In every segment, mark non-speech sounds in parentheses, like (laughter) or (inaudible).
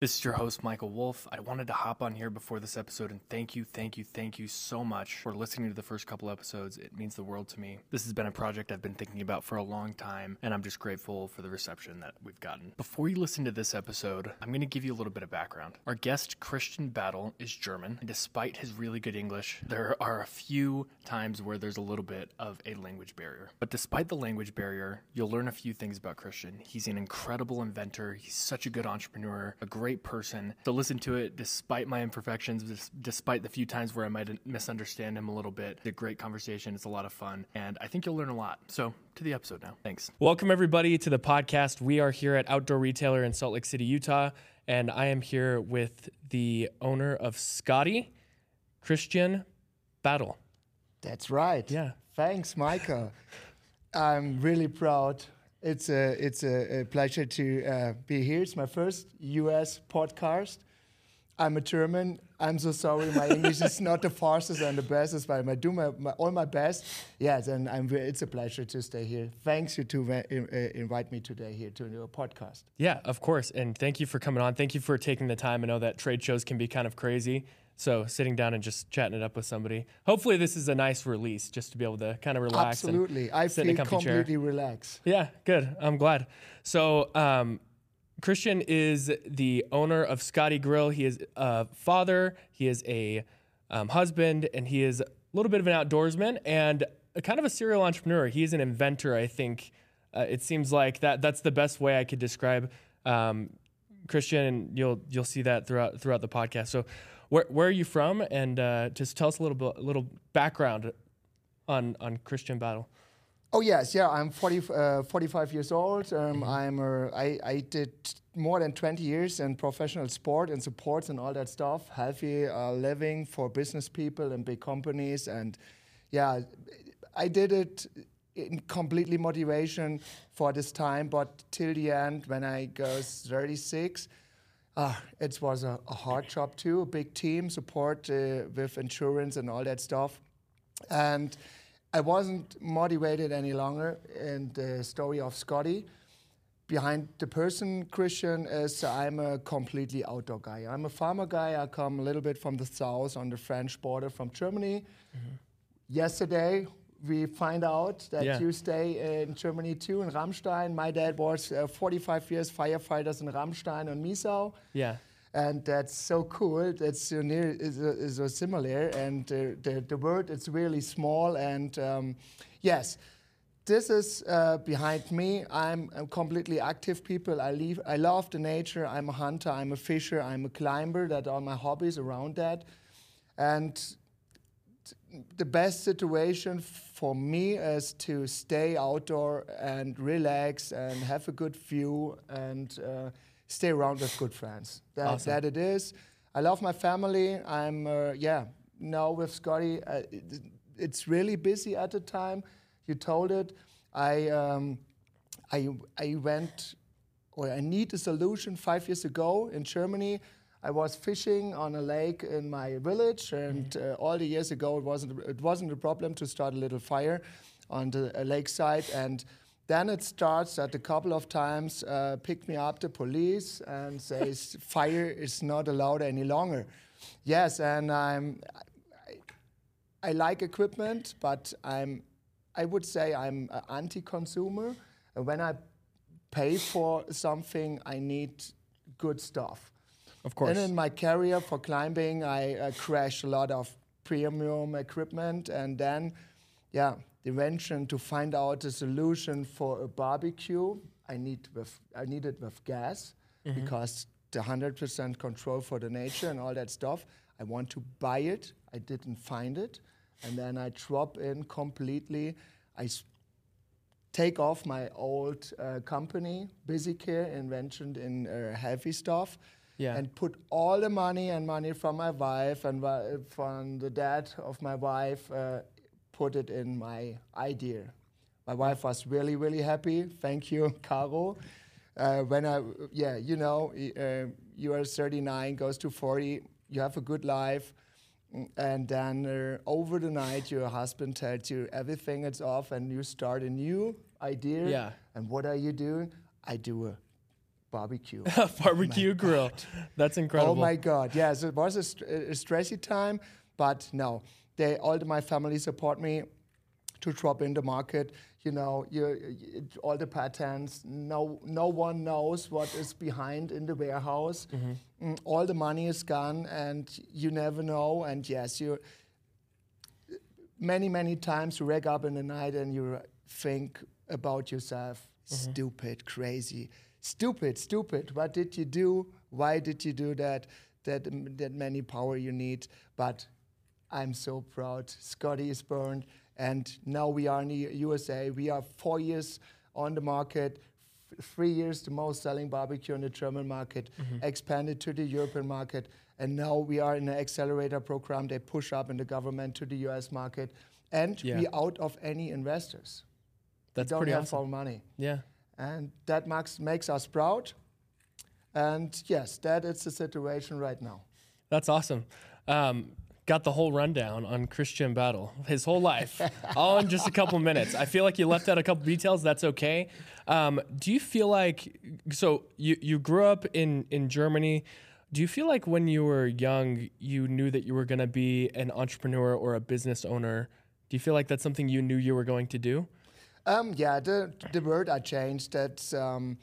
This is your host, Michael Wolfe. I wanted to hop on here before this episode and thank you, thank you, thank you so much for listening to the first couple episodes. It means the world to me. This has been a project I've been thinking about for a long time, and I'm just grateful for the reception that we've gotten. Before you listen to this episode, I'm going to give you a little bit of background. Our guest, Christian Battel, is German, and despite his really good English, there are a few times where there's a little bit of a language barrier. But despite the language barrier, you'll learn a few things about Christian. He's an incredible inventor, he's such a good entrepreneur, a great person. To listen to it, despite my imperfections, despite the few times where I might misunderstand him a little bit, it's a great conversation. It's a lot of fun, and I think you'll learn a lot. So, to the episode now. Thanks. Welcome, everybody, to the podcast. We are here at Outdoor Retailer in Salt Lake City, Utah, and I am here with the owner of Skotti, Christian Battel. That's right. Yeah. Thanks, Michael. I'm really proud it's a it's a, a pleasure to uh, be here. It's my first U.S. podcast. I'm a German. I'm so sorry. My English is not the fastest and the bestest, but I do my, my, all my best. Yes, and I'm. It's a pleasure to stay here. Thanks you to uh, invite me today here to your podcast. Yeah, of course, and thank you for coming on. Thank you for taking the time. I know that trade shows can be kind of crazy, so sitting down and just chatting it up with somebody. Hopefully, this is a nice release, just to be able to kind of relax. Absolutely, I feel completely chair. relaxed. Yeah, good. I'm glad. So, um, Christian is the owner of Skotti Grill. He is a father. He is a um, husband, and he is a little bit of an outdoorsman and a kind of a serial entrepreneur. He is an inventor. I think uh, it seems like that. That's the best way I could describe um, Christian, and you'll you'll see that throughout throughout the podcast. So where, where are you from? And uh, just tell us a little bit, little background on on Christian Battel. Oh yes, yeah. I'm 40, uh, 45 years old. Um, mm-hmm. I'm a, I, I did more than 20 years in professional sport and sports and all that stuff. Healthy uh, living for business people and big companies, and yeah, I did it in completely motivation for this time. But till the end, when I was 36 uh, it was a, a, hard job too, a big team support uh, with insurance and all that stuff. And I wasn't motivated any longer in the story of Skotti. Behind the person, Christian, is I'm a completely outdoor guy. I'm a farmer guy. I come a little bit from the south on the French border from Germany. Mm-hmm. Yesterday, we find out that yeah. you stay in Germany too, in Ramstein. My dad was uh, 45 years firefighters in Ramstein and Miesau. Yeah. And that's so cool. That's so near, is, so similar. And the, the word is really small. And um, yes, this is uh, behind me. I'm a completely active people. I, leave, I love the nature. I'm a hunter. I'm a fisher. I'm a climber. That are my hobbies around that. And the best situation for me is to stay outdoor and relax and have a good view and uh, stay around with good friends. That, awesome. that it is. I love my family. I'm, uh, yeah, now with Skotti, uh, it, it's really busy at the time. You told it. I, um, I, I went, or I need a solution five years ago in Germany I was fishing on a lake in my village, and mm-hmm. uh, all the years ago, it wasn't it wasn't a problem to start a little fire on the uh, lakeside, and then it starts that a couple of times uh, pick me up the police and says fire is not allowed any longer. Yes, and I'm I, I like equipment, but I'm I would say I'm an anti-consumer. And when I pay for something, I need good stuff. Of course. And in my career for climbing, I, I crashed a lot of premium equipment, and then, yeah, invention to find out a solution for a barbecue. I need with I needed with gas mm-hmm. because the hundred percent control for the nature and all that stuff. I want to buy it. I didn't find it, and then I drop in completely. I s- take off my old uh, company, Busy Care, invented in uh, heavy stuff yeah. and put all the money and money from my wife and from the dad of my wife, uh, put it in my idea. My wife was really, really happy. Thank you, (laughs) Caro. Uh, when I, yeah, you know, uh, you are 39, goes to 40, you have a good life, and then uh, over the night, your husband tells you everything is off, and you start a new idea. Yeah. And what are you doing? I do a barbecue. (laughs) barbecue grill. That's incredible. Oh my God! Yes, it was a, st- a stressy time, but no, they all my family support me to drop in the market. You know, you, you, all the patents. No, no one knows what is behind in the warehouse. Mm, all the money is gone, and you never know. And yes, you many many times you wake up in the night and you think about yourself. Stupid, crazy, stupid, stupid. What did you do? Why did you do that? That that many power you need, but I'm so proud. Skotti is burned, and now we are in the USA. We are four years on the market, three years the most selling barbecue in the German market, expanded to the European market, and now we are in an accelerator program. They push up in the government to the US market, and Yeah. we out of any investors. That's we don't pretty have awesome. our money, Yeah. and that makes makes us proud. And yes, that is the situation right now. That's awesome. Um, got the whole rundown on Christian Battel, his whole life, (laughs) all in just a couple minutes. I feel like you left out a couple details. That's okay. Um, do you feel like so you you grew up in in Germany? Do you feel like when you were young, you knew that you were going to be an entrepreneur or a business owner? Do you feel like that's something you knew you were going to do? Um, yeah, the, the word I changed. That um,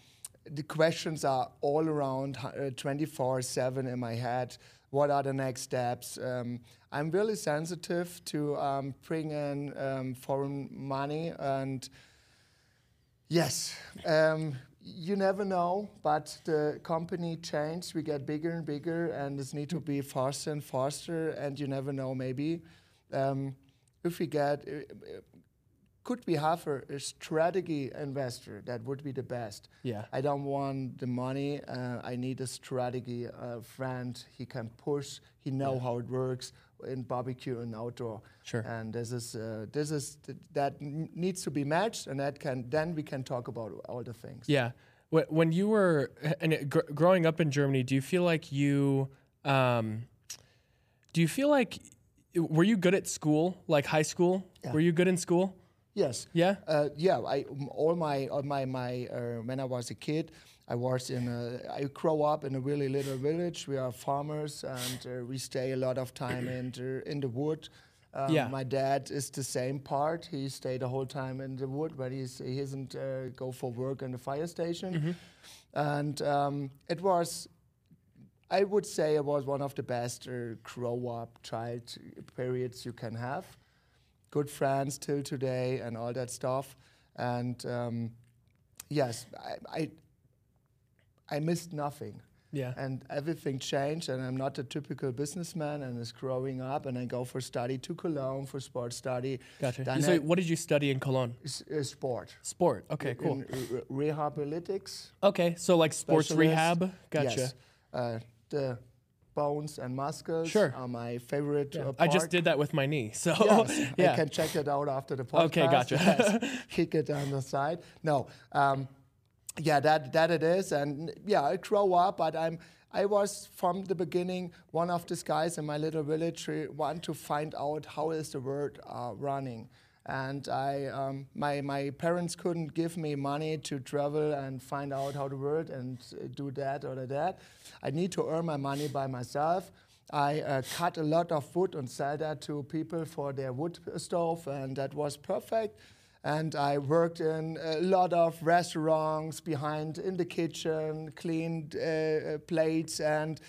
the questions are all around twenty four seven in my head. What are the next steps? Um, I'm really sensitive to um, bring in um, foreign money and yes. Um, you never know, but the company changed. We get bigger and bigger, and this need to be faster and faster. And you never know, maybe um, if we get could we have a, a strategy investor that would be the best Yeah. i don't want the money uh, i need a strategy uh, friend he can push he know how it works in barbecue and outdoor Sure. and this is uh, this is th- that needs to be matched and that can then we can talk about all the things Yeah. When you were and gr- growing up in Germany, do you feel like you um, do you feel like were you good at school, like high school? Yeah. Were you good in school? Yes Yeah. Uh, yeah, I all my all my my uh, when I was a kid, I was in a I grew up in a really little village. We are farmers and uh, we stay a lot of time in the, in the wood. Um, Yeah. My dad is the same part. He stayed the whole time in the wood, but he's, he isn't uh, go for work in the fire station. And um, it was I would say it was one of the best uh, grow up child periods you can have. Good friends till today and all that stuff. And um, yes, I, I I missed nothing. Yeah. And everything changed, and I'm not a typical businessman. And is growing up, and I go for study to Cologne for sports study. Gotcha. Then So I- what did you study in Cologne? s- uh, sport. Sport. Okay, cool. In re- rehabilitics. Okay, so like sports specialist. rehab. Gotcha. Yes. Uh, the bones and muscles Sure. are my favorite. Yeah. Uh, I just did that with my knee. So Yes, (laughs) yeah. I can check it out after the podcast. Okay, gotcha. (laughs) Yes, (laughs) Kick it on the side. No, um, yeah, that that it is, and yeah, I grow up, but I'm. I was from the beginning one of these guys in my little village who want to find out how is the world uh, running, and I um, my my parents couldn't give me money to travel and find out how the world and uh, do that or that. I need to earn my money by myself. I uh, cut a lot of wood and sell that to people for their wood stove, and that was perfect. And I worked in a lot of restaurants behind in the kitchen, cleaned uh, uh, plates, and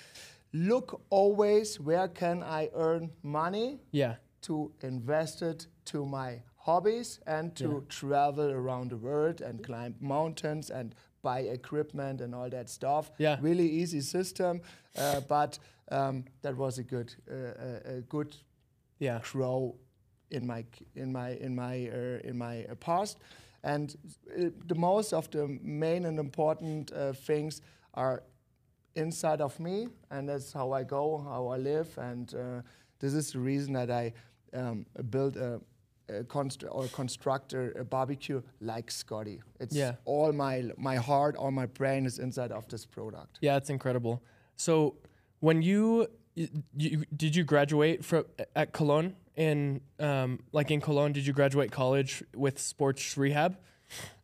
look always where can I earn money yeah. To invest it to my hobbies and to travel around the world and climb mountains and buy equipment and all that stuff. Yeah. Really easy system, uh, but um, that was a good, uh, a, a good Yeah. grow in my in my in my uh, in my uh, past, and uh, the most of the main and important uh, things are inside of me, and that's how I go, how I live, and uh, this is the reason that I um, built a. a const- or construct a, a barbecue like Skotti. It's Yeah. all my my heart, all my brain is inside of this product. Yeah, it's incredible. So when you, you did you graduate from at Cologne in um, like in Cologne? Did you graduate college with sports rehab?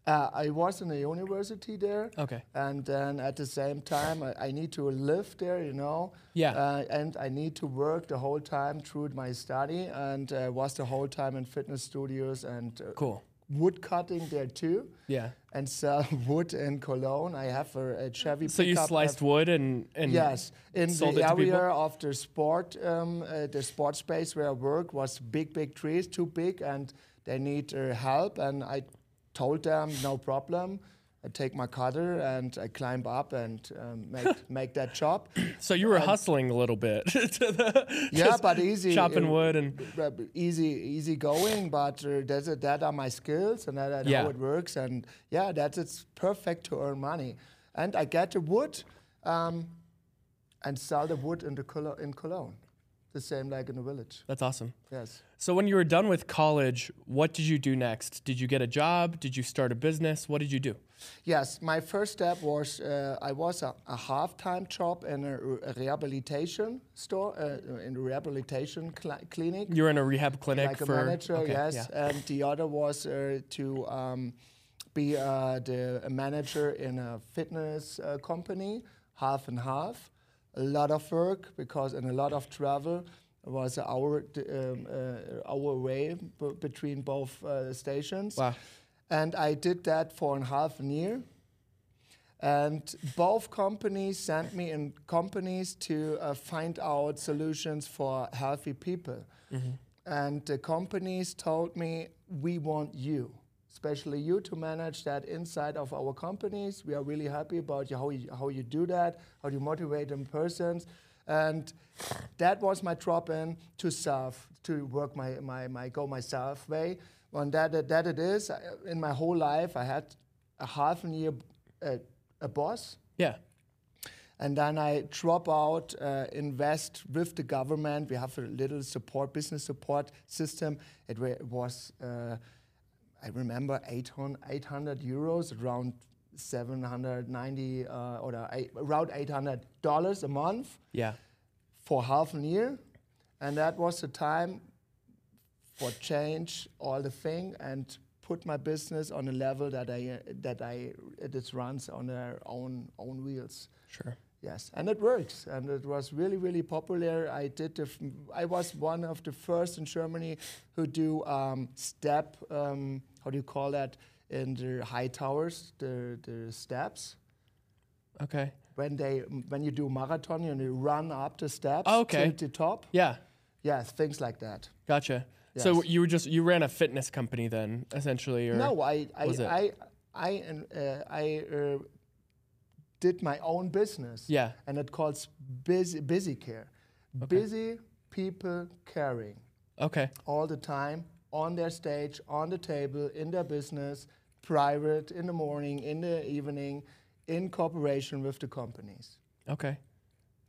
Uh, I was in a university there. Okay. And then at the same time, I, I need to live there, you know. Yeah. Uh, and I need to work the whole time through my study, and uh, was the whole time in fitness studios and uh, Cool. wood cutting there too, Yeah. and sell (laughs) wood in Cologne. I have a, a Chevy. So you sliced wood and and Yes, in sold the it to people? area of the sport, um, uh, the sport space where I work was big, big trees, too big, and they need uh, help. And I told them, no problem. I take my cutter and I climb up and um, make (laughs) make that chop. So you were hustling a little bit to (laughs) the Yeah, but easy. chopping uh, wood and easy, easy going. But uh, that's it, that are my skills, and that, Yeah. how it works. And yeah, that's it's perfect to earn money. And I get the wood, um, and sell the wood in the Colo- in Cologne, the same like in the village. that's awesome. Yes. So when you were done with college, what did you do next? Did you get a job? Did you start a business? What did you do? Yes, my first step was uh, I was a, a half-time job in a, a rehabilitation store, uh, in a rehabilitation cl- clinic. You were in a rehab clinic like a for manager, okay, yes. yeah. And the other was uh, to um, be uh, the a manager in a fitness uh, company, half and half. A lot of work because and a lot of travel. It was an hour d- um, uh, hour away b- between both uh, stations. Wow. And I did that for a half a year. And both companies sent me in companies to uh, find out solutions for healthy people. And the companies told me, we want you, especially you, to manage that inside of our companies. We are really happy about you, how, you, how you do that, how you motivate them persons. And that was my drop in to self, to work my, my, my go myself way. And that, that it is. In my whole life, I had a half a year uh, a boss. Yeah. And then I drop out, uh, invest with the government. We have a little support, business support system. It was, uh, I remember, 800, 800 euros, around 790 uh, or eight, around 800 dollars a month Yeah. for half a year. And that was the time for change all the thing and put my business on a level that I that I it runs on their own own wheels. Sure. Yes, and it works, and it was really, really popular. I did. The f- I was one of the first in Germany who do um, step. Um, how do you call that? In the high towers, the the steps. Okay. When they when you do marathon, you you run up the steps Oh, okay. to the top. Yeah. Yes, things like that. Gotcha. So you were just you ran a fitness company then, essentially, or No, I I? I I uh, I uh, did my own business. Yeah. and it calls busy busy care. Busy people caring Okay. all the time on their stage, on the table, in their business, private, in the morning, in the evening, in cooperation with the companies. Okay.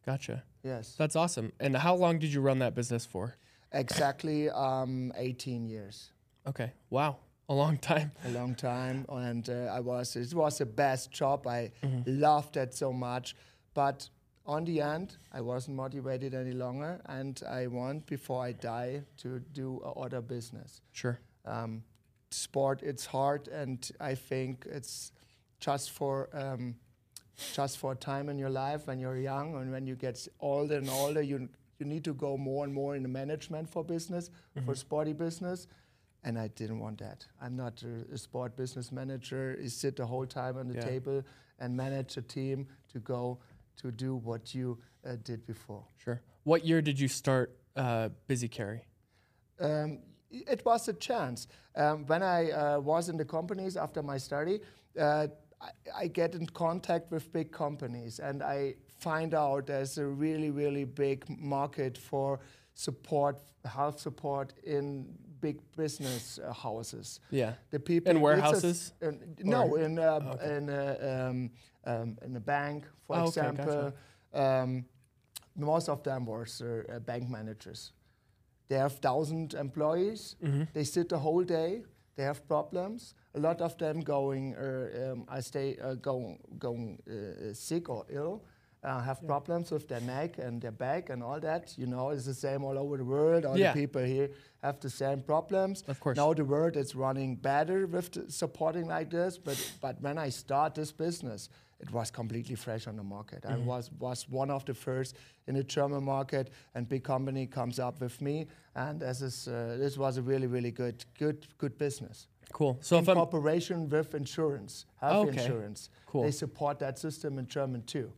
Gotcha. Yes, That's awesome. And how long did you run that business for? exactly um, 18 years. Okay. Wow. A long time. a long time, and uh, I was. It was the best job. I Mm-hmm. loved it so much, but on the end, I wasn't motivated any longer, and I want before I die to do a other business. Sure. Um, sport, it's hard, and I think it's just for. Um, just for a time in your life when you're young and when you get older and older, you you need to go more and more in the management for business, for sporty business. And I didn't want that. I'm not a, a sport business manager. You sit the whole time on the Yeah. table and manage a team to go to do what you uh, did before. Sure. What year did you start uh, Busy Care? um, it was a chance. Um, when I uh, was in the companies after my study, uh, I, I get in contact with big companies and I find out there's a really, really big market for support, health support in big business uh, houses. Yeah. The people In it's a warehouses? no, in uh, in a, um, um, in a bank, for Oh, okay, example. Um, most of them were uh, bank managers. They have thousand employees. Mm-hmm. They sit the whole day. They have problems. A lot of them going, uh, um, I stay uh, going going uh, sick or ill, uh, have problems with their neck and their back and all that. You know, it's the same all over the world. All Yeah. the people here have the same problems. Of course. Now the world is running better with the supporting like this, but but when I start this business, it was completely fresh on the market. I Mm-hmm. was was one of the first in the German market, and big company comes up with me, and this is uh, this was a really really good good good business. Cool. So in cooperation with insurance, health Okay. insurance, Cool. they support that system in German too.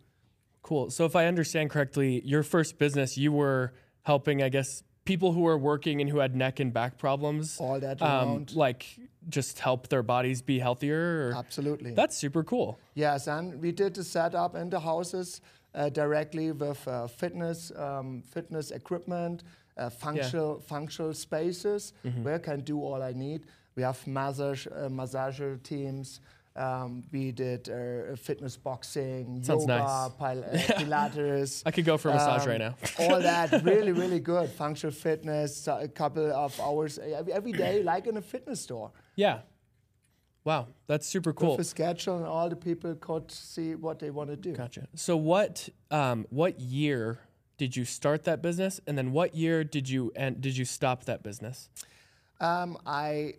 Cool. So if I understand correctly, your first business, you were helping, I guess, people who were working and who had neck and back problems, All that um, around. like just help their bodies be healthier. Or, Absolutely. that's super cool. Yes, and we did the setup in the houses uh, directly with uh, fitness, um, fitness equipment, uh, functional, functional spaces Mm-hmm. where I can do all I need. We have massage, uh, massager teams. Um, we did uh, fitness boxing, Sounds yoga, nice. pil- uh, (laughs) Pilates. I could go for a massage um, right now. (laughs) all that (laughs) really, really good. Functional fitness, a couple of hours every, every day, (clears throat) like in a fitness store. yeah. Wow, that's super cool. With a schedule, and all the people could see what they want to do. Gotcha. So what um, what year did you start that business, and then what year did you and did you stop that business? Um, I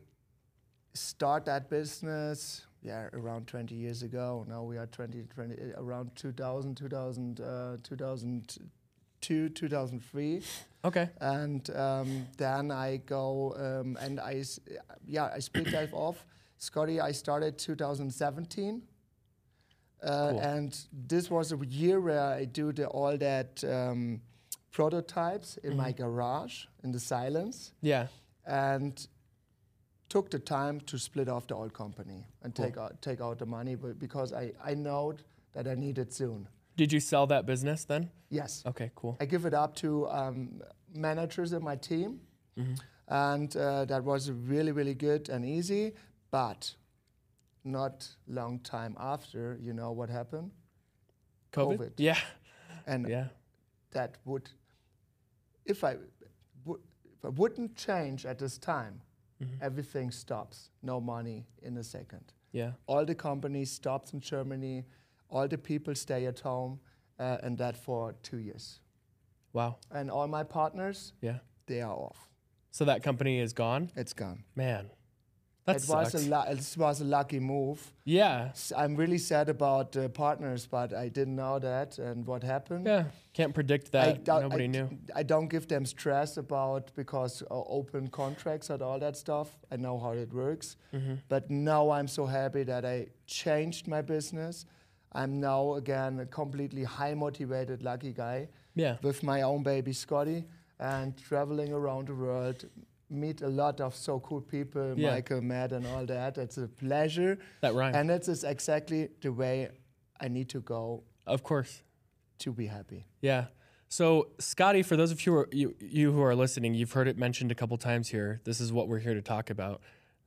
start that business, yeah, around 20 years ago. Now we are 20, 20 uh, around 2000, 2000, uh, 2002, 2003. Okay. And um, then I go um, and I, yeah, I split (coughs) life off. Skotti, I started 2017. Uh, Cool. And this was a year where I do the, all that um, prototypes in my garage in the silence Yeah. and took the time to split off the old company and Cool. take out take out the money but because I, I know that I need it soon. Did you sell that business then? Yes. Okay. Cool. I give it up to um, managers in my team, Mm-hmm. and uh, that was really really good and easy. But not long time after, you know what happened, COVID. COVID. Yeah. and Yeah. that would, if I, would, if I wouldn't change at this time, Mm-hmm. everything stops. No money in a second. Yeah. All the companies stopped in Germany. All the people stay at home, uh, and that for two years. Wow. And all my partners, Yeah. they are off. So that company is gone. It's gone. Man. That it sucks. was a it was a lucky move. yeah. I'm really sad about the partners, but I didn't know that and what happened. Yeah. Can't predict that. Nobody I, knew. I don't give them stress about because uh, open contracts and all that stuff. I know how it works. Mm-hmm. But now I'm so happy that I changed my business. I'm now again a completely high motivated, lucky guy Yeah. with my own baby Skotti and traveling around the world. Meet a lot of so cool people, Yeah. Michael, Matt, and all that. It's a pleasure. That rhymes. And it is exactly the way I need to go of course. to be happy. Yeah. So, Skotti, for those of you, who are, you, you who are listening, you've heard it mentioned a couple times here. This is what we're here to talk about.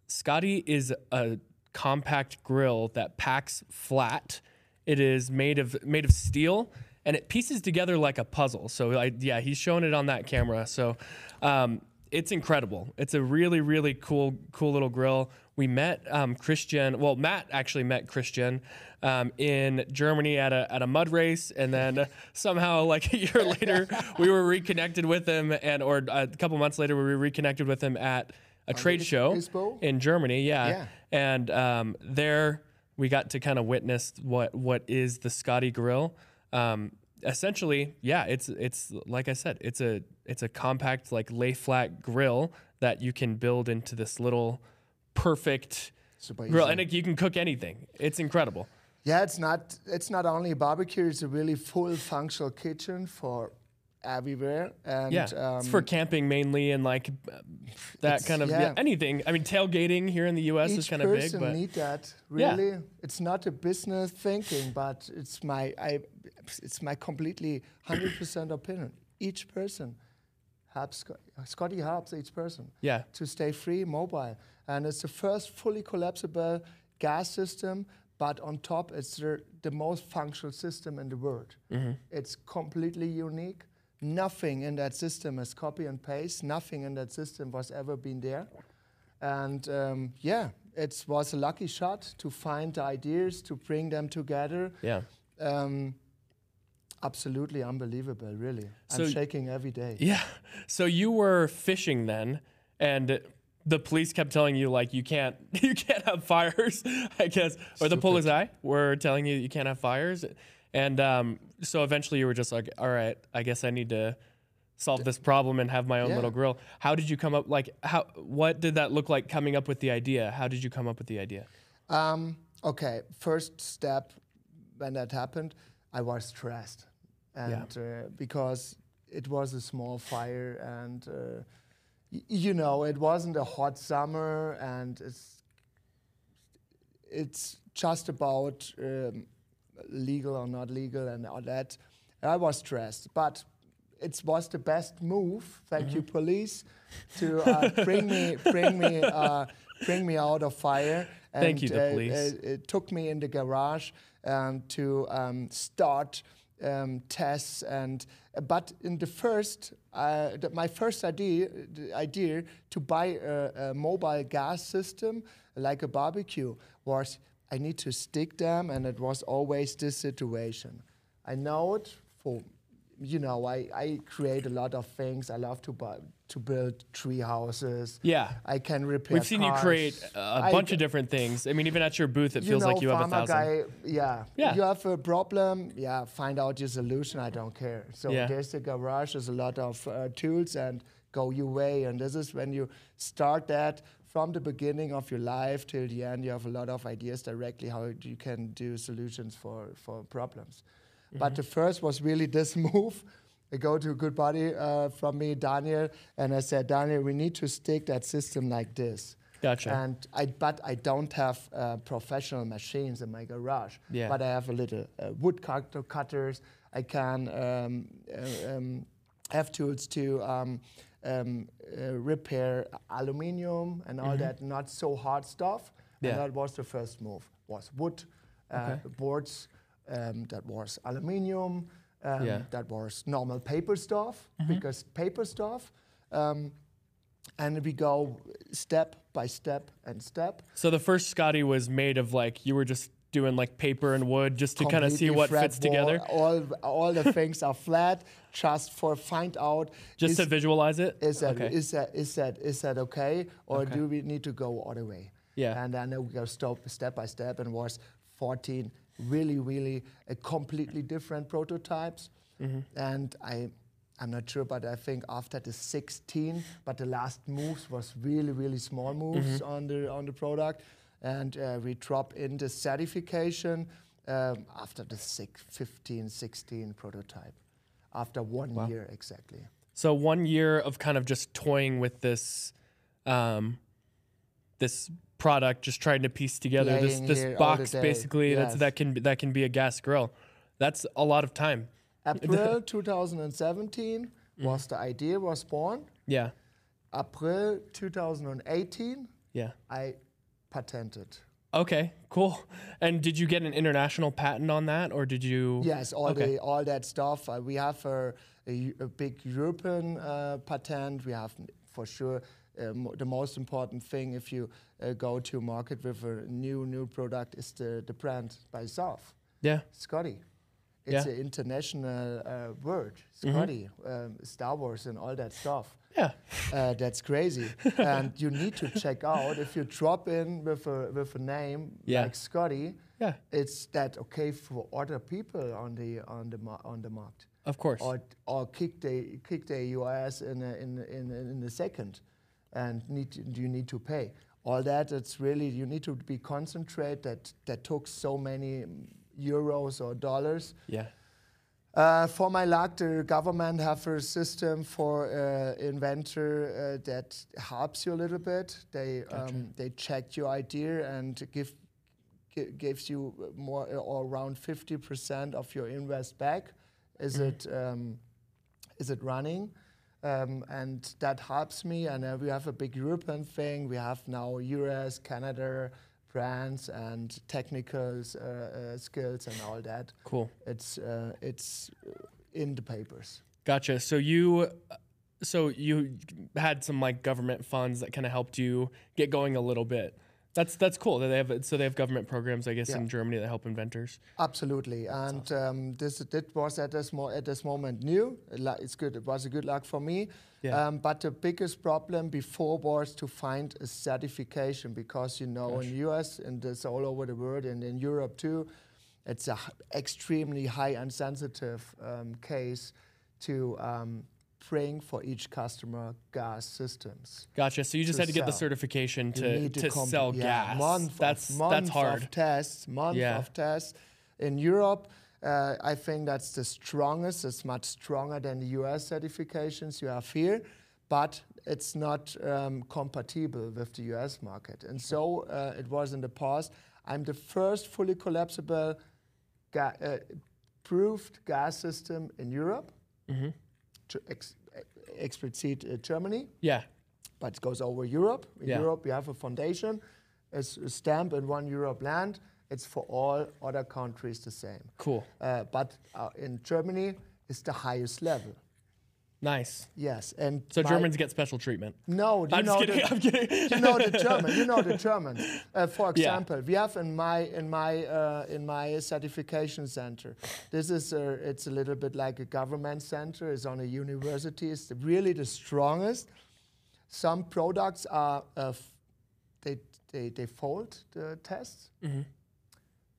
Skotti is a compact grill that packs flat. It is made of made of steel, and it pieces together like a puzzle. So, I, yeah, he's showing it on that camera. So, um, it's incredible. It's a really, really cool, cool little grill. We met um, Christian. Well, Matt actually met Christian um, in Germany at a at a mud race, and then uh, somehow, like (laughs) a year later, we were reconnected with him, and or a couple months later, we were reconnected with him at a trade show in Germany. Yeah, Yeah. and um, there we got to kind of witness what what is the Skotti Grill. Um, essentially, yeah, it's it's like I said, it's a it's a compact like lay flat grill that you can build into this little perfect grill, and it, you can cook anything. It's incredible. Yeah, it's not it's not only a barbecue; it's a really full functional kitchen for everywhere. And Yeah, um, it's for camping mainly and like that kind of yeah. yeah. anything. I mean, tailgating here in the U.S. is kind of big, person but need that. Yeah. Really, it's not a business thinking, but it's my I it's my completely hundred percent opinion. Each person helps Sc- Skotti helps each person. yeah, to stay free mobile. And it's the first fully collapsible gas system, but on top, it's the, the most functional system in the world. It's completely unique. Nothing in that system is copy and paste. Nothing in that system was ever been there. And um, yeah, it was a lucky shot to find the ideas, to bring them together. yeah, Um, absolutely unbelievable. Really, So- I'm shaking every day. Yeah. So you were fishing then, and the police kept telling you like you can't (laughs) you can't have fires, I guess, or the Stupid. police were telling you you can't have fires, and um, so eventually you were just like, all right, I guess I need to solve this problem and have my own Yeah. little grill. How did you come up? Like, how what did that look like coming up with the idea? How did you come up with the idea? Um, okay, first step when that happened, I was stressed, and uh, because it was a small fire, and uh, y- you know it wasn't a hot summer, and it's it's just about um, legal or not legal and all that. I was stressed, but it was the best move. Thank you, police, to uh, bring me bring me uh, bring me out of fire. And, Thank you, the police. uh, it took me in the garage um, to um, start um, tests and but in the first uh, the, my first idea idea to buy a, a mobile gas system like a barbecue was I need to stick them and it was always this situation. I know it for you know I, I create a lot of things I love to buy, to build tree houses Yeah. I can repair We've seen you create a I bunch g- of different things. I mean, even at your booth, it feels know, like you have a thousand. Guy, yeah. Yeah. You have a problem, yeah, find out your solution. I don't care. So Yeah. there's the garage, there's a lot of uh, tools and go your way. And this is when you start that from the beginning of your life till the end, you have a lot of ideas directly how you can do solutions for, for problems. Mm-hmm. But the first was really this (laughs) move. I go to a good buddy uh, from me, Daniel, and I said, Daniel, we need to stick that system like this. Gotcha. And I, but I don't have uh, professional machines in my garage. Yeah. But I have a little uh, wood cut- cutters. I can um, uh, um, have tools to um, um, uh, repair aluminium and all that not so hard stuff. Mm-hmm. Yeah. And that was the first move. Was wood, uh, Okay. boards. Um, that was aluminium. Um, Yeah. That was normal paper stuff Mm-hmm. because paper stuff. Um, and we go step by step and step. So the first Skotti was made of like you were just doing like paper and wood just to kind of see what flat fits together. All all the things are flat, just for find out just is, to visualize it. is that okay. is that is that is that okay or Okay. do we need to go all the way? Yeah. And then we go stop step by step and was 14 really really a completely different prototypes. Mm-hmm. And I I'm not sure, but I think after the 16, but the last moves was really really small moves Mm-hmm. on the on the product, and uh, we drop in the certification um, after the six, 15, 16 prototype, after one Wow. year exactly. So one year of kind of just toying with this, um, this product, just trying to piece together this this here all the box, basically that's Yes. that can be, that can be a gas grill. That's a lot of time. April 2017 Mm. was the idea was born. Yeah, April 2018, yeah. I patented. Okay, cool. And did you get an international patent on that, or did you? Yes, all Okay. the all that stuff. Uh, we have a, a, a big European uh, patent. We have for sure the most important thing if you uh, go to market with a new new product is the, the brand by itself. Yeah. Skotti. It's Yeah. an international uh, word, Mhm. Skotti, um, Star Wars, and all that stuff. Yeah. Uh, that's crazy. (laughs) and you need to check out if you drop in with a with a name Yeah. like Skotti, Yeah. it's that okay for other people on the on the on the market, Of course. or or kick the kick the US in a, in in in a second, and need you need to pay all that. It's really you need to be concentrate that that took so many euros or dollars. yeah. Uh, for my luck, the government have a system for uh, inventor uh, that helps you a little bit. They Gotcha. um, they check your idea and give gi- gives you more uh, or around fifty percent of your invest back. Is Mhm. it um, is it running? Um, and that helps me. And uh, we have a big European thing. We have now US, Canada, France, and technicals, uh, uh, skills, and all that Cool. it's uh, it's uh, in the papers. Gotcha. So you, so you had some like government funds that kind of helped you get going a little bit. That's that's cool. That they have so they have government programs, I guess, Yeah. in Germany that help inventors. Absolutely, and um, this that was at this mo- at this moment new. It's good. It was a good luck for me. Yeah. Um, but the biggest problem before was to find a certification because you know in US and it's all over the world and in Europe too, it's a h- extremely high and sensitive um, case to um, bring for each customer gas systems. Gotcha. So you just had to get the certification to, to comp- sell yeah, gas. Month that's of, month that's hard. Of tests, month Yeah. of tests. In Europe, uh, I think that's the strongest. It's much stronger than the US certifications you have here, but it's not um, compatible with the US market. And so uh, it was in the past. I'm the first fully collapsible ga- uh, proved gas system in Europe, to ex- explicit uh, Germany Yeah. but it goes over Europe. In Yeah. Europe, we have a foundation. It's a stamp in one Europe land. It's for all other countries the same. Cool. Uh, but uh, in Germany, it's the highest level. Nice. Yes, and So my- Germans get special treatment. No, you I'm know kidding. the, I'm kidding. (laughs) you know the (laughs) German. You know the German. Uh, for Yeah. example, we have in my in my uh, in my certification center. This is a, it's a little bit like a government center. It's on a university. It's really the strongest. Some products are uh, they they they fold the tests, Mhm.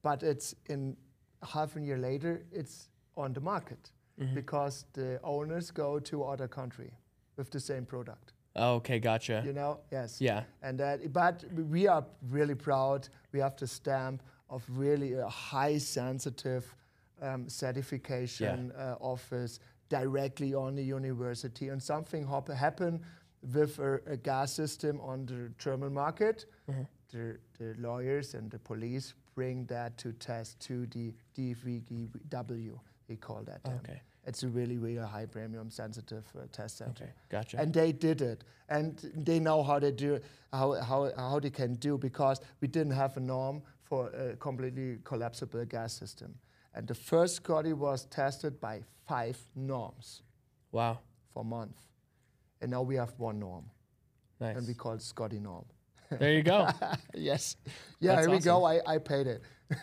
but it's in half a year later it's on the market Mm-hmm. because the owners go to other country with the same product. Okay, gotcha. You know, yes. Yeah. And that, but we are really proud. We have the stamp of really a high sensitive um, certification uh, office directly on the university. And something happened with a, a gas system on the German market. Mm-hmm. The, the lawyers and the police bring that to test to the DVGW. They call that. Okay. It's a really, really high premium sensitive uh, test center Okay. Gotcha. and they did it and they know how they do how, how, how they can do because we didn't have a norm for a completely collapsible gas system and the first Skotti was tested by five norms wow. for a month and now we have one norm Nice. and we call it Skotti norm there you go. (laughs) yes. Yeah That's here we go. I, I paid it. (laughs)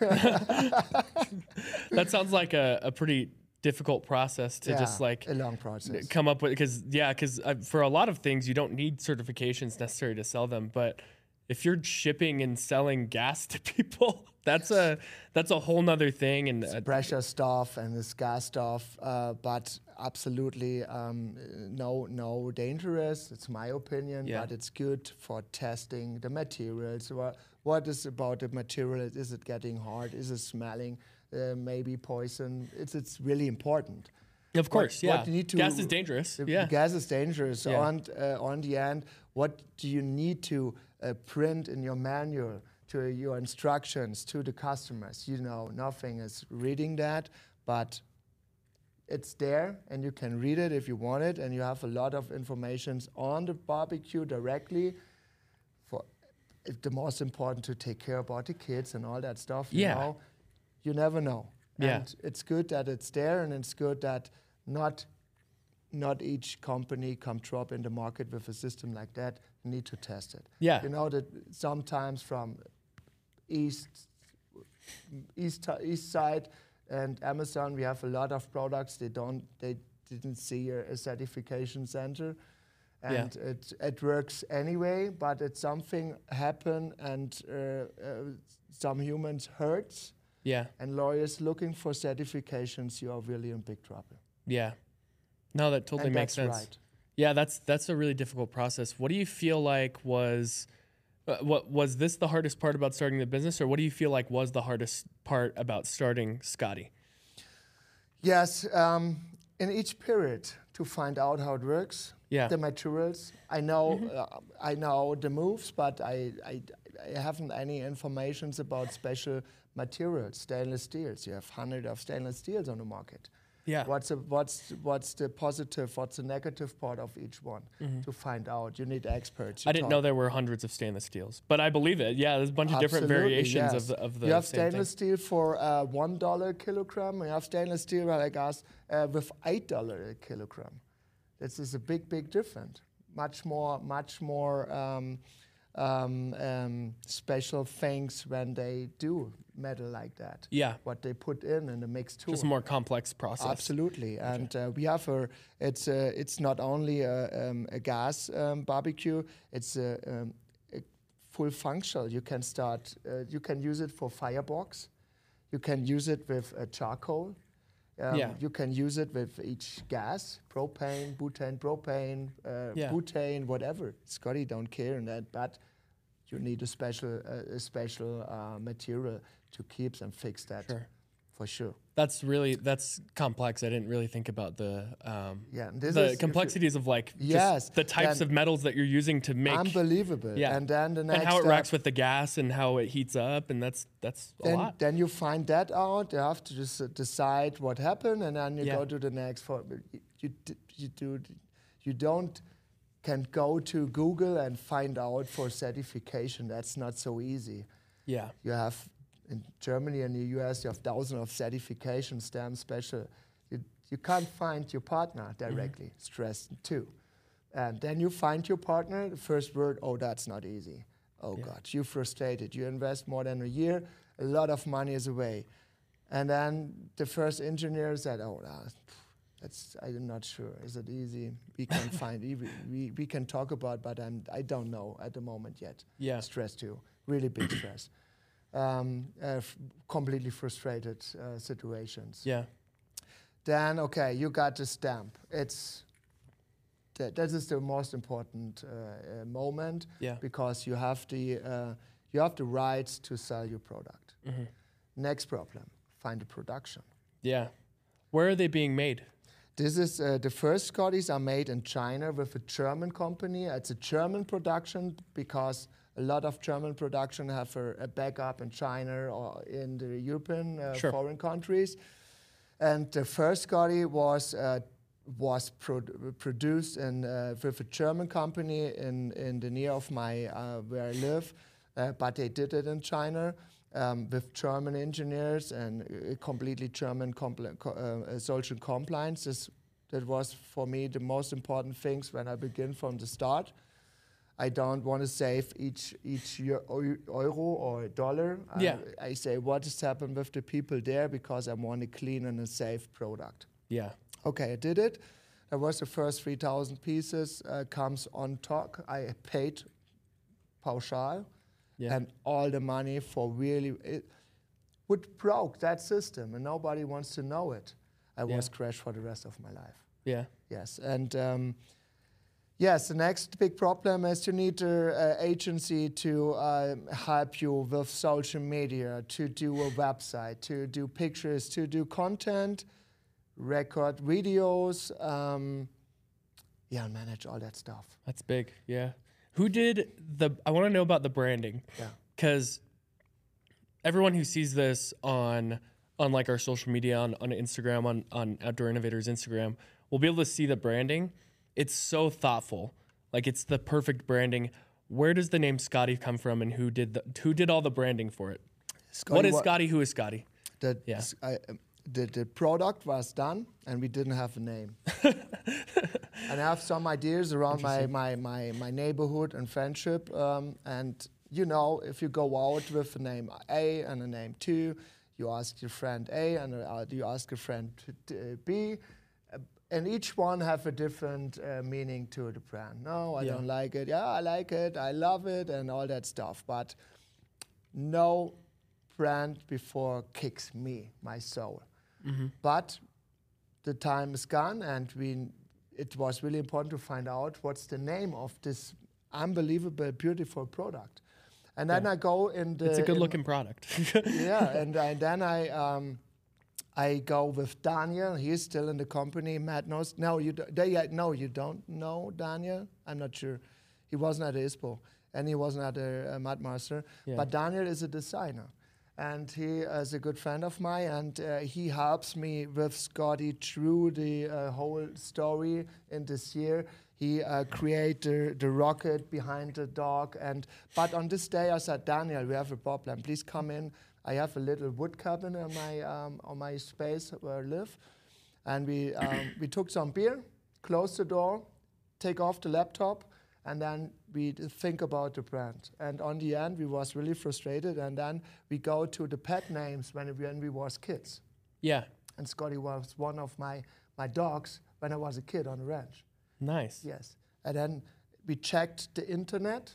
That sounds like a, a pretty difficult process to just like a long process. come up with because yeah because uh, for a lot of things you don't need certifications necessary to sell them but if you're shipping and selling gas to (laughs) people that's a that's a whole nother thing and uh, pressure stuff and this gas stuff, uh, but absolutely um, no no dangerous. It's my opinion, Yeah. but it's good for testing the materials. What what is about the material? Is it getting hard? Is it smelling? Uh, maybe poison. It's it's really important. of course what yeah you need to- gas is dangerous yeah gas is dangerous. So Yeah. on uh, on the end, what do you need to uh, print in your manual to your instructions to the customers? You know, nothing is reading that, but it's there and you can read it if you want it, and you have a lot of information on the barbecue directly. For the most important to take care about the kids and all that stuff. You Yeah. know, you never know. Yeah. And it's good that it's there, and it's good that not not each company come drop in the market with a system like that. You need to test it. Yeah. You know that sometimes from east east east side and Amazon, we have a lot of products. They don't they didn't see a, a certification center. Yeah. And it, it works anyway, but it's something happen and uh, uh, some humans hurts yeah and lawyers looking for certifications, you are really in big trouble. yeah no that totally and makes that's sense right. yeah that's that's a really difficult process what do you feel like was what was this the hardest part about starting the business or what do you feel like was the hardest part about starting Skotti Yes, um, in each period to find out how it works. Yeah. The materials. I know, uh, I know the moves, but I, I, I haven't any informations about special materials, stainless steels. You have hundred of stainless steels on the market. Yeah What's the, what's what's the positive? What's the negative part of each one? To find out, you need experts. Mm-hmm. I didn't talk- know there were hundreds of stainless steels, but I believe it. Yeah, there's a bunch of different variations yes. of the of the you have same thing. stainless steel for uh, one dollar kilogram. You have stainless steel like us uh, with eight dollar a kilogram. This is a big, big difference. Much more, much more um, um, um, special things when they do metal like that. Yeah. What they put in in the mixture. Just a more complex process. Absolutely, and uh, we have a. It's a, it's not only a, um, a gas um, barbecue. It's a, um, a full functional. You can start. Uh, you can use it for firebox. You can use it with a charcoal. Um, Yeah. You can use it with each gas, propane, butane, propane, uh, Yeah. butane, whatever. Skotti don't care in that, but you need a special, uh, a special uh, material to keep and fix that Sure. For sure. That's really that's complex. I didn't really think about the um, Yeah, this the is if you- complexities of like Yes, the types of metals that you're using to make Unbelievable. Yeah. And then the next and how it reacts with the gas and how it heats up and that's that's a then, lot. then you find that out. You have to just uh, decide what happened, and then you Yeah. go to the next. For you, you, you do, you don't can go to Google and find out for certification. That's not so easy. Yeah. You have in Germany and the US, you have thousands of certification stamps special. You, you can't find your partner mm-hmm. directly. Stress too. And then you find your partner. The first word, oh, that's not easy. Oh Yeah. God, you're frustrated. You invest more than a year, a lot of money is away. And then the first engineer said, oh, that's I'm not sure. Is it easy? We can (laughs) find. We, we, we can talk about, but I'm I don't know at the moment yet Yeah. stress too, really big (clears throat) stress. Um, uh, completely frustrated uh, situations. Yeah. Then, okay, you got the stamp. It's that, that is the most important uh, uh, moment Yeah. because you have the uh, you have the rights to sell your product. Mhm. Next problem: find the production. Yeah. Where are they being made? This is uh, the first Skottis are made in China with a German company. It's a German production because a lot of German production have a, a backup in China or in the European uh, Sure. foreign countries. And the first Skotti was uh, was pro- produced in, uh, with a German company in, in the near of my uh, where I live, uh, but they did it in China um, with German engineers and uh, completely German compli- co- social compliance. This, that was for me the most important things when I begin from the start. I don't want to save each each eu- eu- euro or dollar. I- Yeah. I, say what has happened with the people there because I want a clean and a safe product. Yeah. Okay, I did it. That was the first 3,000 pieces. Uh, comes on top. I paid pauschal Yeah. and all the money for really it would broke that system and nobody wants to know it. I Yeah. was crashed for the rest of my life. yeah. Yes, and um, yes, the next big problem is you need an uh, agency to um, help you with social media, to do a website, to do pictures, to do content, record videos, um, yeah, and manage all that stuff. That's big. Yeah. Who did the I want to know about the branding. Yeah. Cuz everyone who sees this on on like our social media on, on Instagram on on Outdoor Innovators Instagram will be able to see the branding. It's so thoughtful. Like it's the perfect branding. Where does the name Skotti come from and who did the, who did all the branding for it? Skotti what is wa- Skotti? Who is Skotti? The, Yeah. I, um, the, the product was done and we didn't have a name. (laughs) and I have some ideas around my, my, my, my neighborhood and friendship. Um, and you know, if you go out with a name A and a name two, you ask your friend A and uh, you ask your friend B. And each one have a different uh, meaning to the brand. No, I Yeah. don't like it. Yeah, I like it. I love it, and all that stuff. But no brand before kicks me, my soul. But the time is gone, and we. It was really important to find out what's the name of this unbelievable, beautiful product. And then Yeah. I go in the. It's a good-looking product. (laughs) yeah, and, I, then I um, I go with Daniel. He's still in the company. Matt knows. No, you do, they, yeah, no, you don't know Daniel. I'm not sure. He wasn't at ISPO, and he wasn't at a, a Mud Master. Yeah. But Daniel is a designer, and he is a good friend of mine, and uh, he helps me with Skotti through the uh, whole story in this year. He uh, created the, the rocket behind the dog, and but on this day I said, Daniel, we have a problem. Please come in. I have a little wood cabin on my um, on my space where I live, and we um, we took some beer, closed the door, take off the laptop, and then we think about the brand. And on the end, we was really frustrated, and then we go to the pet names when, we, when we was kids. Yeah. And Scotty was one of my, my dogs when I was a kid on the ranch. Nice. Yes. And then we checked the internet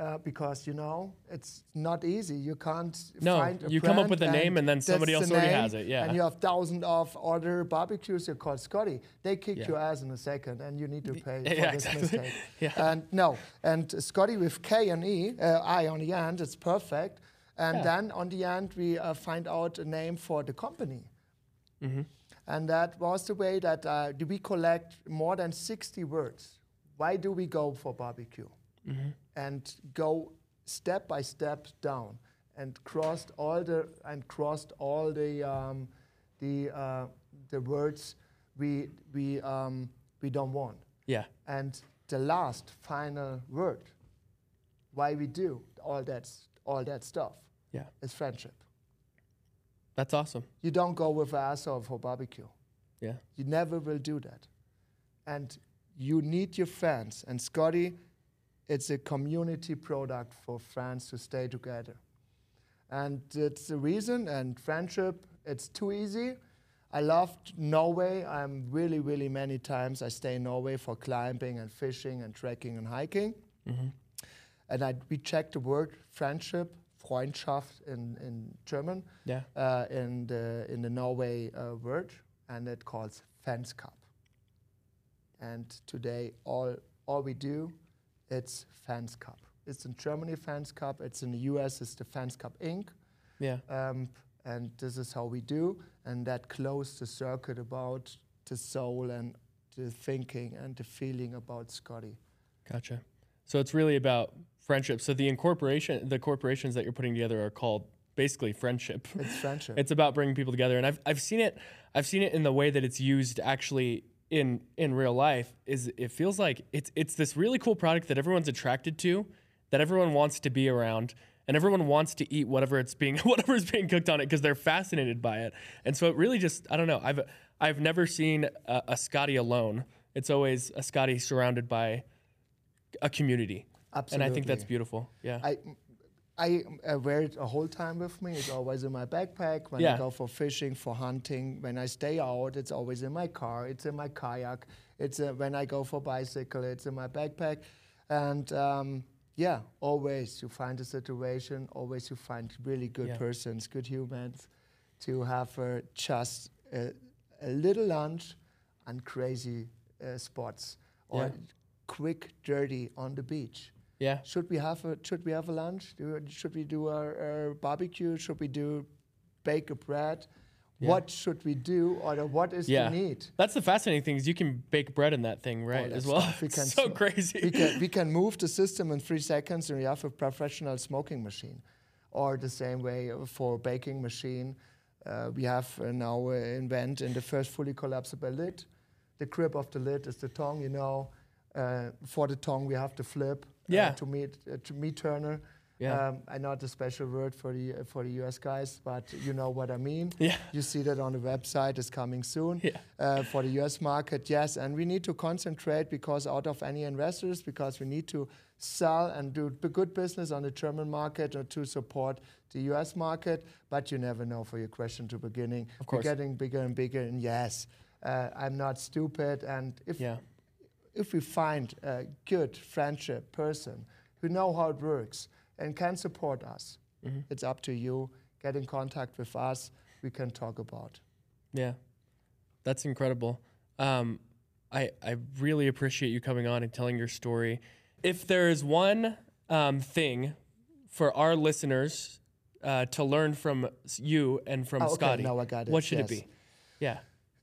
uh, because you know it's not easy. You can't No, find a name. you come up with a name and then somebody the else already name, has it, yeah. And you have thousands of other barbecues you call Scotty. They kick Yeah. your ass in a second, and you need to pay (laughs) yeah, for this exactly. mistake. (laughs) Yeah. And no, and Skotti with K and E, uh, I on the end, it's perfect. And Yeah. then on the end, we uh, find out a name for the company. Mm-hmm. And that was the way that uh, we collect more than 60 words. Why do we go for barbecue? Mm-hmm. And go step by step down and crossed all the and crossed all the um, the uh, the words we we um, we don't want. Yeah. And the last final word, why we do all that all that stuff, Yeah. is friendship. That's awesome. You don't go with asshole for barbecue. Yeah. You never will do that. And you need your fans. And Skotti, it's a community product for fans to stay together. And it's the reason, and friendship, it's too easy. I loved Norway. I'm really, really many times I stay in Norway for climbing and fishing and trekking and hiking. Mm-hmm. And I, we checked the word friendship, Freundschaft in, in German Yeah. uh, in the in the Norway uh, word, and it calls Vennskap. And today, all all we do, it's Vennskap. It's in Germany Vennskap. It's in the U.S. It's the Vennskap Inc. Yeah. Um, and this is how we do, and that closed the circuit about the soul and the thinking and the feeling about Skotti. Gotcha. So it's really about friendship. So the incorporation, the corporations that you're putting together are called basically friendship. It's friendship. (laughs) It's about bringing people together, and I've I've seen it. I've seen it in the way that it's used actually in in real life. Is it feels like it's it's this really cool product that everyone's attracted to, that everyone wants to be around, and everyone wants to eat whatever it's being (laughs) whatever is being cooked on it because they're fascinated by it. And so it really just I don't know. I've I've never seen a, a Skotti alone. It's always a Skotti surrounded by a community, Absolutely. and I think that's beautiful. Yeah. I I uh, wear it a whole time with me. It's always in my backpack. When Yeah. I go for fishing, for hunting, when I stay out, it's always in my car. It's in my kayak. It's uh, when I go for bicycle. It's in my backpack, and um, yeah, always you find a situation. Always you find really good Yeah. persons, good humans, to have uh, just a, a little lunch and crazy uh, spots or Yeah. quick dirty on the beach. Yeah. Should we have a Should we have a lunch? Do, should we do our, our barbecue? Should we do bake a bread? Yeah. What should we do, or what is Yeah. the need? That's the fascinating thing is you can bake bread in that thing, right? that as well. we (laughs) can so crazy. We can we can move the (laughs) system in three seconds, and we have a professional smoking machine, or the same way for baking machine. Uh, we have uh, now uh, invent in the first fully collapsible lid. The grip of the lid is the tongue, you know. Uh, for the tongue, we have the flip. Uh, Yeah. to meet uh, to meet turner. Yeah. Um, I know it's a special word for the uh, for the US guys, but you know what I mean. (laughs) yeah. You see that on the website. It's coming soon Yeah. uh, for the US market. Yes, and we need to concentrate because out of any investors, because we need to sell and do good business on the German market or to support the US market. But you never know. For your question to beginning, Of course. we're getting bigger and bigger. And yes, uh, I'm not stupid. And if Yeah. If we find a good friendship person who know how it works and can support us, Mhm. it's up to you. Get in contact with us. We can talk about. Yeah. That's incredible. Um, I, I really appreciate you coming on and telling your story. If there is one um, thing for our listeners uh, to learn from you and from Oh, okay, Skotti, now I got it, what should yes. it be? Yeah.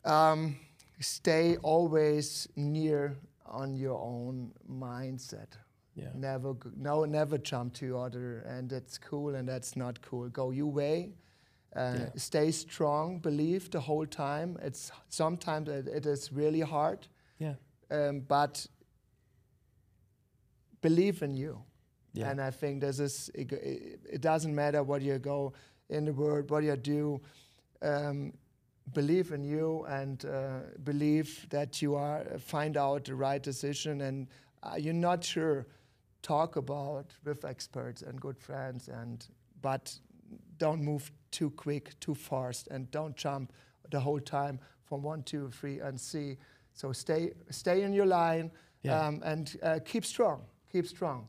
Um, stay always near on your own mindset. Yeah. Never, no, never jump to other, and that's cool and that's not cool. Go your way. Uh, Yeah. Stay strong. Believe the whole time. It's sometimes it, it is really hard, Yeah. um, but believe in you. Yeah. And I think this is, it, it it doesn't matter what you go in the world, what you do, um, believe in you and uh, believe that you are, find out the right decision and uh, you're not sure, talk about with experts and good friends, and but don't move too quick, too fast, and don't jump the whole time from one, two, three, and see. So stay, stay in your line, Yeah. um, and uh, keep strong. Keep strong.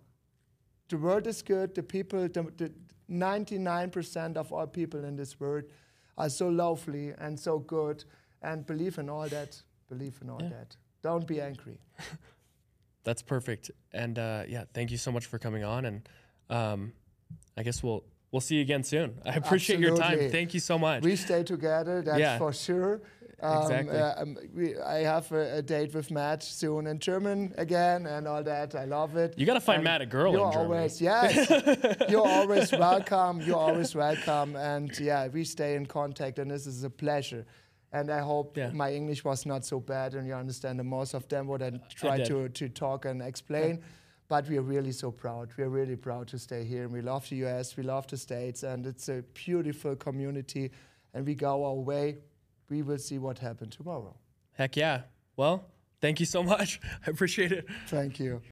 The world is good. The people, the, the 99% of all people in this world are so lovely and so good, and believe in all that. Believe in all Yeah. that. Don't be angry. (laughs) That's perfect. And uh, yeah, thank you so much for coming on. And um, I guess we'll we'll see you again soon. I appreciate your time. Thank you so much. We stay together, that's Yeah. for sure. Um, Exactly. uh, um, we, I have a, a date with Matt soon in German again and all that. I love it. You gotta find And Matt a girl You're in Germany. always yes. (laughs) you're always welcome. You're always welcome. And yeah, we stay in contact, and this is a pleasure. And I hope Yeah. my English was not so bad, and you understand the most of them what I try did. to to talk and explain. But we are really so proud. We are really proud to stay here. And we love the US, we love the States, and it's a beautiful community. And we go our way. We will see what happens tomorrow. Heck yeah. Well, thank you so (laughs) much. I appreciate it. Thank you.